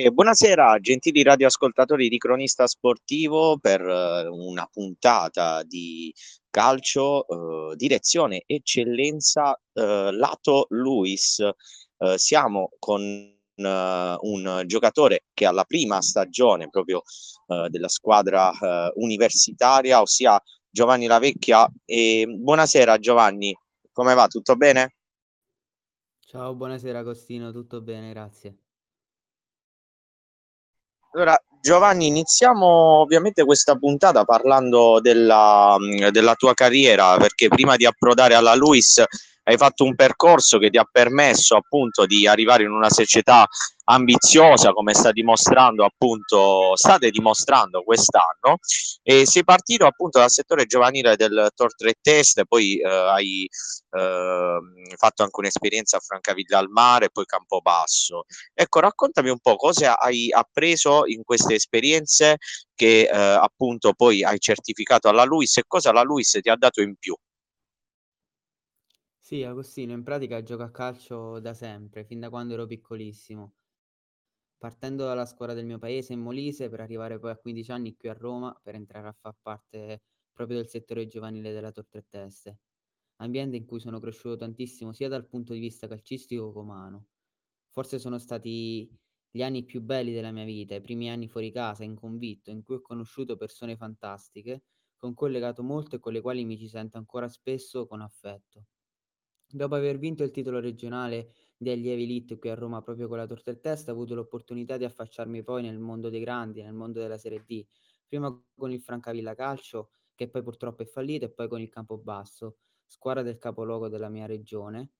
E buonasera, gentili radioascoltatori di Cronista Sportivo, per eh, una puntata di calcio, eh, direzione eccellenza, eh, lato Luis. Eh, siamo con eh, un giocatore che ha la prima stagione proprio eh, della squadra universitaria, ossia Giovanni Lavecchia. E buonasera Giovanni, come va? Tutto bene? Ciao, buonasera Agostino, tutto bene, grazie. Allora, Giovanni, iniziamo ovviamente questa puntata parlando della, della tua carriera, perché prima di approdare alla Luis hai fatto un percorso che ti ha permesso appunto di arrivare in una società ambiziosa come sta dimostrando appunto state dimostrando quest'anno. E sei partito appunto dal settore giovanile del Tor 3 Test poi eh, hai eh, fatto anche un'esperienza a Francavilla al Mare poi Campobasso. Ecco raccontami un po' cosa hai appreso in queste esperienze che eh, appunto poi hai certificato alla Luis e cosa la Luis ti ha dato in più sì, Agostino, in pratica gioco a calcio da sempre, fin da quando ero piccolissimo. Partendo dalla scuola del mio paese in Molise per arrivare poi a 15 anni qui a Roma per entrare a far parte proprio del settore giovanile della Torre Teste. Ambiente in cui sono cresciuto tantissimo sia dal punto di vista calcistico che umano. Forse sono stati gli anni più belli della mia vita, i primi anni fuori casa, in convitto, in cui ho conosciuto persone fantastiche, con cui ho legato molto e con le quali mi ci sento ancora spesso con affetto. Dopo aver vinto il titolo regionale di allievi elite qui a Roma proprio con la torta e testa, ho avuto l'opportunità di affacciarmi poi nel mondo dei grandi, nel mondo della Serie D, prima con il Francavilla Calcio, che poi purtroppo è fallito, e poi con il Campobasso, squadra del capoluogo della mia regione.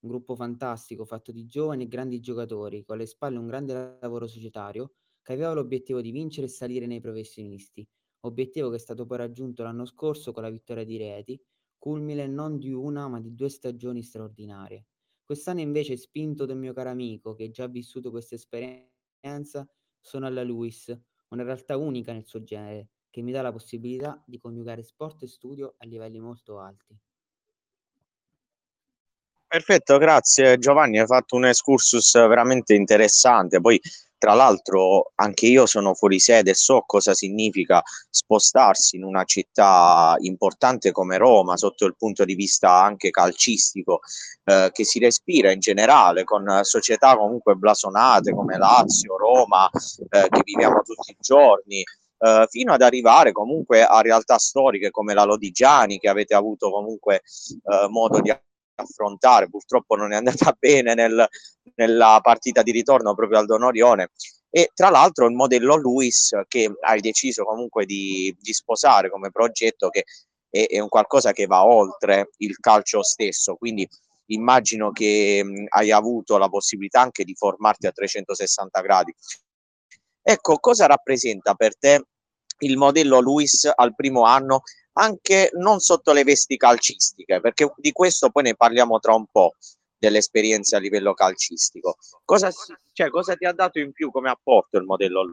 Un gruppo fantastico fatto di giovani e grandi giocatori, con alle spalle un grande lavoro societario, che aveva l'obiettivo di vincere e salire nei professionisti, obiettivo che è stato poi raggiunto l'anno scorso con la vittoria di Reti, culmine non di una ma di due stagioni straordinarie. Quest'anno invece, spinto dal mio caro amico che già ha vissuto questa esperienza, sono alla Luis, una realtà unica nel suo genere, che mi dà la possibilità di coniugare sport e studio a livelli molto alti. Perfetto, grazie Giovanni, hai fatto un excursus veramente interessante. Poi tra l'altro anche io sono fuori sede e so cosa significa spostarsi in una città importante come Roma sotto il punto di vista anche calcistico eh, che si respira in generale con società comunque blasonate come Lazio, Roma eh, che viviamo tutti i giorni. Uh, fino ad arrivare comunque a realtà storiche come la Lodigiani che avete avuto comunque uh, modo di affrontare, purtroppo non è andata bene nel, nella partita di ritorno proprio al Donorione e tra l'altro il modello Luis che hai deciso comunque di, di sposare come progetto che è, è, un qualcosa che va oltre il calcio stesso, quindi immagino che mh, hai avuto la possibilità anche di formarti a 360 gradi. Ecco, cosa rappresenta per te il modello Luis al primo anno anche non sotto le vesti calcistiche, perché di questo poi ne parliamo tra un po' delle esperienze a livello calcistico. Cosa, cioè, cosa ti ha dato in più come apporto il modello?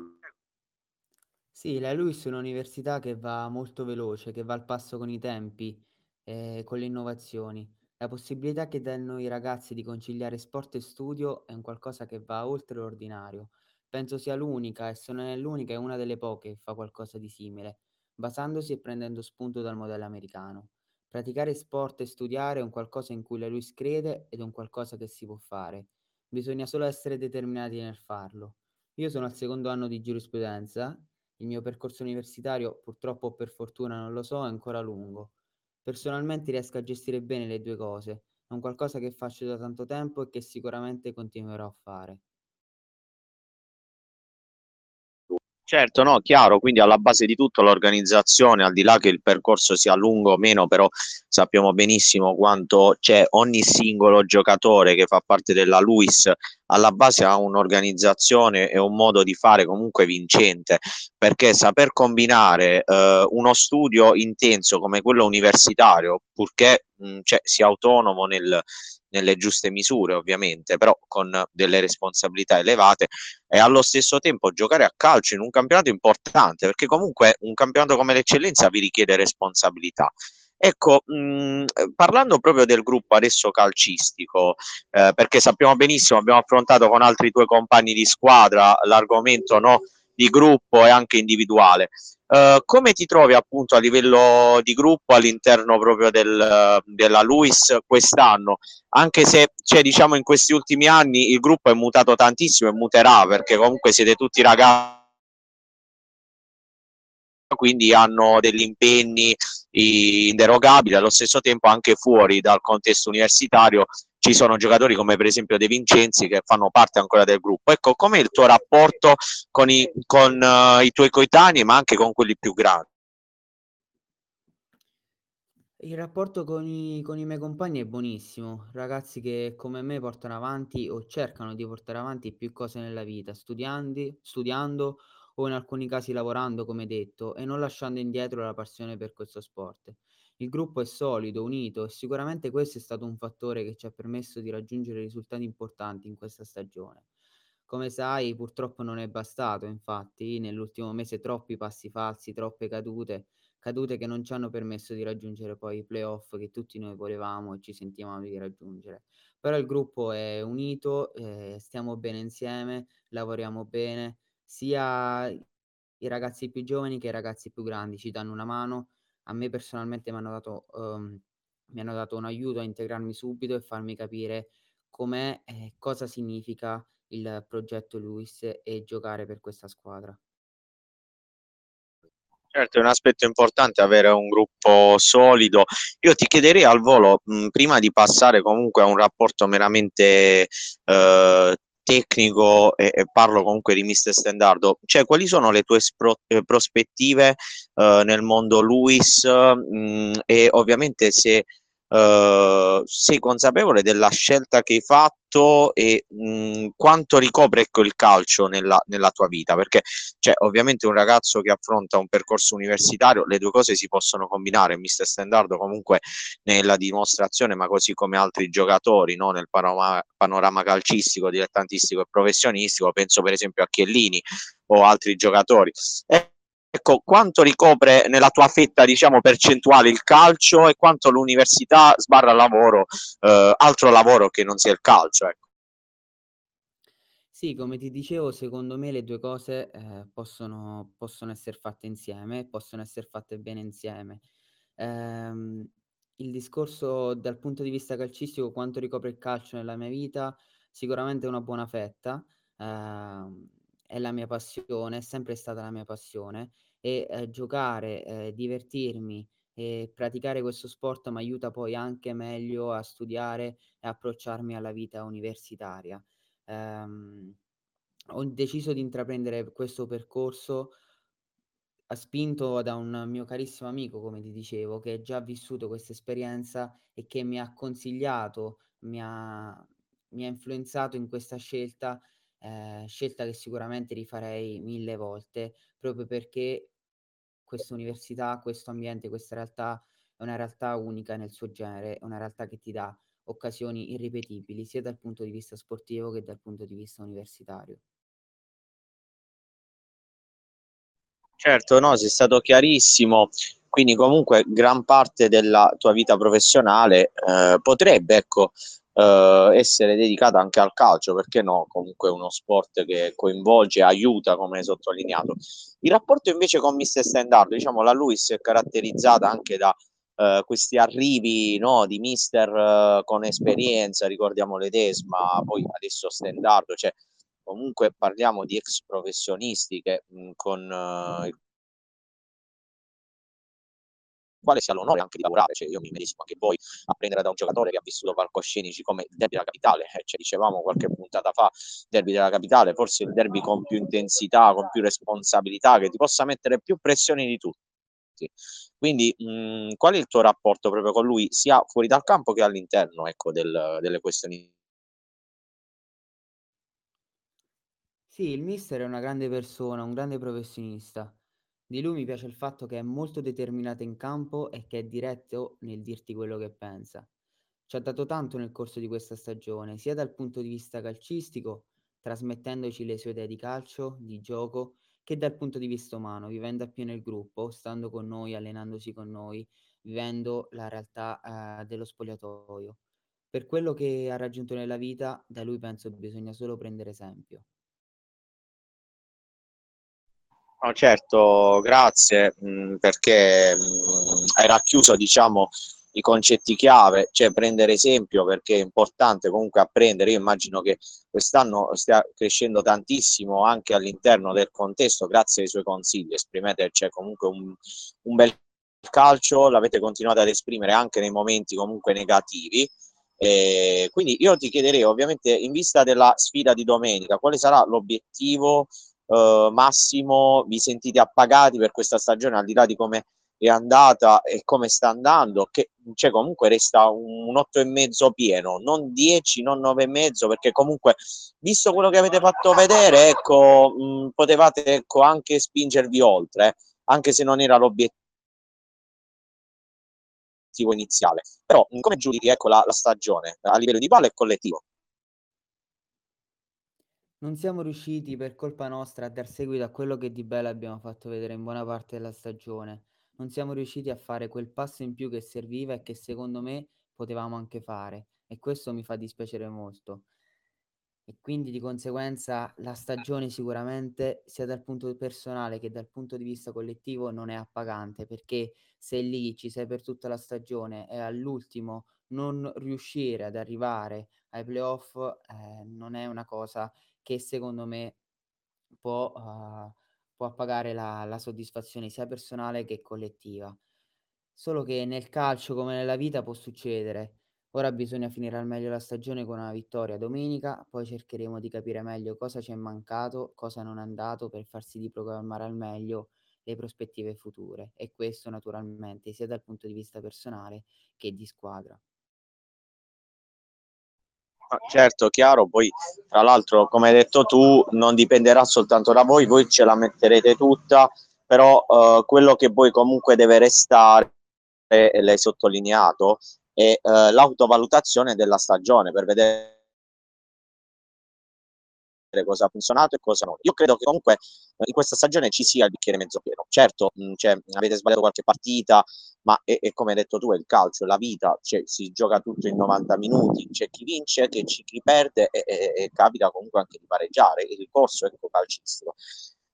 Sì, la LUIS è un'università che va molto veloce, che va al passo con i tempi, eh, con le innovazioni. La possibilità che danno i ragazzi di conciliare sport e studio è un qualcosa che va oltre l'ordinario. Penso sia l'unica, e se non è l'unica, è una delle poche che fa qualcosa di simile basandosi e prendendo spunto dal modello americano. Praticare sport e studiare è un qualcosa in cui la Luis crede ed è un qualcosa che si può fare. Bisogna solo essere determinati nel farlo. Io sono al secondo anno di giurisprudenza, il mio percorso universitario purtroppo o per fortuna non lo so, è ancora lungo. Personalmente riesco a gestire bene le due cose, è un qualcosa che faccio da tanto tempo e che sicuramente continuerò a fare. Certo, no, chiaro, quindi alla base di tutto l'organizzazione, al di là che il percorso sia lungo o meno, però sappiamo benissimo quanto c'è ogni singolo giocatore che fa parte della Luis, alla base ha un'organizzazione e un modo di fare comunque vincente, perché saper combinare eh, uno studio intenso come quello universitario, purché mh, cioè, sia autonomo nel, nelle giuste misure ovviamente, però con delle responsabilità elevate e allo stesso tempo giocare a calcio in un campionato importante, perché comunque un campionato come l'eccellenza vi richiede responsabilità. Ecco, mhmm, parlando proprio del gruppo adesso calcistico, ehm, perché sappiamo benissimo, abbiamo affrontato con altri tuoi compagni di squadra l'argomento, no, di gruppo e anche individuale. Uhm, come ti trovi appunto a livello di gruppo all'interno proprio del della LUISS quest'anno? Anche se, cioè diciamo in questi ultimi anni il gruppo è mutato tantissimo e muterà, perché comunque siete tutti raga quindi hanno degli impegni inderogabili, allo stesso tempo anche fuori dal contesto universitario ci sono giocatori come per esempio De Vincenzi che fanno parte ancora del gruppo. Ecco, com'è il tuo rapporto con i, con, uh, i tuoi coetanei ma anche con quelli più grandi? Il rapporto con i, con i miei compagni è buonissimo, ragazzi che come me portano avanti o cercano di portare avanti più cose nella vita, studiando, studiando o in alcuni casi lavorando, come detto, e non lasciando indietro la passione per questo sport. Il gruppo è solido, unito e sicuramente questo è stato un fattore che ci ha permesso di raggiungere risultati importanti in questa stagione. Come sai, purtroppo non è bastato, infatti, nell'ultimo mese troppi passi falsi, troppe cadute, cadute che non ci hanno permesso di raggiungere poi i playoff che tutti noi volevamo e ci sentivamo di raggiungere. Però il gruppo è unito, eh, stiamo bene insieme, lavoriamo bene sia i ragazzi più giovani che i ragazzi più grandi ci danno una mano. A me personalmente m'hanno dato uhm, mi hanno dato un aiuto a integrarmi subito e farmi capire com'è e cosa significa il progetto LUISS e giocare per questa squadra. Certo, è un aspetto importante avere un gruppo solido. Io ti chiederei al volo, mh, prima di passare comunque a un rapporto meramente eh, tecnico e, e, parlo comunque di Mister Stendardo, cioè quali sono le tue spro- eh, prospettive eh, nel mondo Luis mh, e ovviamente se Uh, sei consapevole della scelta che hai fatto e mh, quanto ricopre ecco, il calcio nella, nella tua vita? Perché cioè, ovviamente un ragazzo che affronta un percorso universitario, le due cose si possono combinare. Mister Stendardo comunque nella dimostrazione, ma così come altri giocatori no? nel panorama, panorama calcistico, dilettantistico e professionistico, penso per esempio a Chiellini o altri giocatori. E ecco, quanto ricopre nella tua fetta, diciamo, percentuale il calcio e quanto l'università sbarra lavoro, eh, altro lavoro che non sia il calcio, ecco. Sì, come ti dicevo, secondo me le due cose eh, possono, possono essere fatte insieme, possono essere fatte bene insieme. Ehm, il discorso dal punto di vista calcistico, quanto ricopre il calcio nella mia vita, sicuramente è una buona fetta, ehm, è la mia passione, è sempre stata la mia passione e eh, giocare, eh, divertirmi e praticare questo sport mi aiuta poi anche meglio a studiare e approcciarmi alla vita universitaria. Um, ho deciso di intraprendere questo percorso spinto da un mio carissimo amico, come ti dicevo, che ha già vissuto questa esperienza e che mi ha consigliato, mi ha, mi ha influenzato in questa scelta, eh, scelta che sicuramente rifarei mille volte, proprio perché questa università, questo ambiente, questa realtà è una realtà unica nel suo genere, è una realtà che ti dà occasioni irripetibili sia dal punto di vista sportivo che dal punto di vista universitario. Certo, no, sei stato chiarissimo. Quindi comunque gran parte della tua vita professionale eh, potrebbe, ecco, eh, essere dedicata anche al calcio, perché no? Comunque è uno sport che coinvolge, aiuta, come sottolineato. Il rapporto invece con Mister Stendhal, diciamo, la Luis è caratterizzata anche da eh, questi arrivi no, di mister eh, con esperienza, ricordiamo Ledesma, poi adesso Stendardo, cioè comunque parliamo di ex professionisti che mh, con uh, il quale sia l'onore anche di lavorare, cioè io mi medesimo anche voi a prendere da un giocatore che ha vissuto palcoscenici come il derby della capitale, cioè dicevamo qualche puntata fa, derby della capitale, forse il derby con più intensità, con più responsabilità, che ti possa mettere più pressioni di tutti. Quindi mh, qual è il tuo rapporto proprio con lui, sia fuori dal campo che all'interno ecco, del, delle questioni Sì, il mister è una grande persona, un grande professionista. Di lui mi piace il fatto che è molto determinato in campo e che è diretto nel dirti quello che pensa. Ci ha dato tanto nel corso di questa stagione, sia dal punto di vista calcistico, trasmettendoci le sue idee di calcio, di gioco, che dal punto di vista umano, vivendo appieno il gruppo, stando con noi, allenandosi con noi, vivendo la realtà eh, dello spogliatoio. Per quello che ha raggiunto nella vita, da lui penso bisogna solo prendere esempio. No, certo, grazie, mm, perché mh, mm, hai racchiuso, diciamo, i concetti chiave, cioè prendere esempio perché è importante comunque apprendere. Io immagino che quest'anno stia crescendo tantissimo anche all'interno del contesto, grazie ai suoi consigli. Esprimete cioè, comunque un, un bel calcio, l'avete continuato ad esprimere anche nei momenti comunque negativi. E quindi io ti chiederei, ovviamente, in vista della sfida di domenica, quale sarà l'obiettivo eh, massimo? Vi sentite appagati per questa stagione, al di là di come è andata e come sta andando, che cioè, comunque resta un, otto e mezzo pieno, non 10, non nove e mezzo, perché comunque, visto quello che avete fatto vedere, ecco, mh, potevate ecco, anche spingervi oltre, eh, anche se non era l'obiettivo iniziale. Però come giudichi ecco, la, la stagione a livello di palla e collettivo? Non siamo riusciti per colpa nostra a dar seguito a quello che di bello abbiamo fatto vedere in buona parte della stagione non siamo riusciti a fare quel passo in più che serviva e che secondo me potevamo anche fare e questo mi fa dispiacere molto. E quindi di conseguenza la stagione sicuramente sia dal punto personale che dal punto di vista collettivo non è appagante perché se lì ci sei per tutta la stagione e all'ultimo non riuscire ad arrivare ai playoff eh, non è una cosa che secondo me può uh, può appagare la, la soddisfazione sia personale che collettiva. Solo che nel calcio come nella vita può succedere. Ora bisogna finire al meglio la stagione con una vittoria domenica, poi cercheremo di capire meglio cosa ci è mancato, cosa non è andato per far sì di programmare al meglio le prospettive future e questo naturalmente sia dal punto di vista personale che di squadra. Certo, chiaro, poi tra l'altro come hai detto tu non dipenderà soltanto da voi, voi ce la metterete tutta, però eh, quello che poi comunque deve restare, e l'hai sottolineato, è eh, l'autovalutazione della stagione per vedere cosa ha funzionato e cosa no. Io credo che comunque eh, in questa stagione ci sia il bicchiere mezzo pieno. Certo, mh, cioè, avete sbagliato qualche partita, ma è, è, come hai detto tu, è il calcio, è la vita, cioè, si gioca tutto in 90 minuti, c'è chi vince, c'è chi perde e, e, e, capita comunque anche di pareggiare, il corso ecco, calcistico.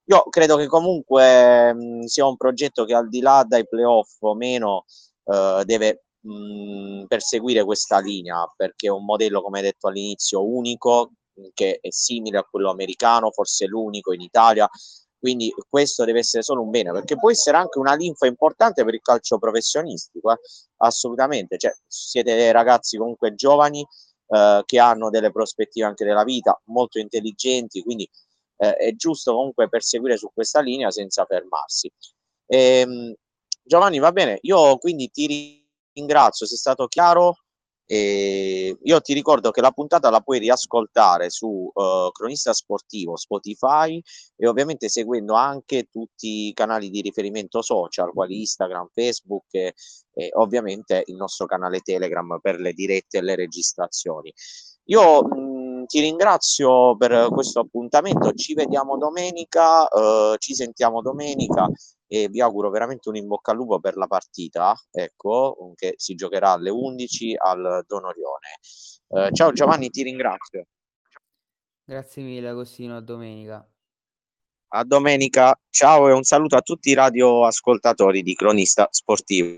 Io credo che comunque mh, sia un progetto che al di là dai playoff o meno eh, deve mh, perseguire questa linea perché è un modello, come hai detto all'inizio, unico che è simile a quello americano, forse l'unico in Italia. Quindi questo deve essere solo un bene, perché può essere anche una linfa importante per il calcio professionistico, eh? assolutamente. Cioè, siete ragazzi comunque giovani eh, che hanno delle prospettive anche della vita, molto intelligenti, quindi eh, è giusto comunque perseguire su questa linea senza fermarsi. Ehm, Giovanni, va bene, io quindi ti ringrazio, sei stato chiaro, e io ti ricordo che la puntata la puoi riascoltare su uh, Cronista Sportivo, Spotify e ovviamente seguendo anche tutti i canali di riferimento social, quali Instagram, Facebook e, e ovviamente il nostro canale Telegram per le dirette e le registrazioni. Io mh, mm, ti ringrazio per questo appuntamento, ci vediamo domenica, uh, ci sentiamo domenica e vi auguro veramente un in bocca al lupo per la partita, ecco, che si giocherà alle 11 al Donorione. Eh, ciao Giovanni, ti ringrazio. Grazie mille Agostino, a domenica. A domenica, ciao e un saluto a tutti i radioascoltatori di Cronista Sportivo.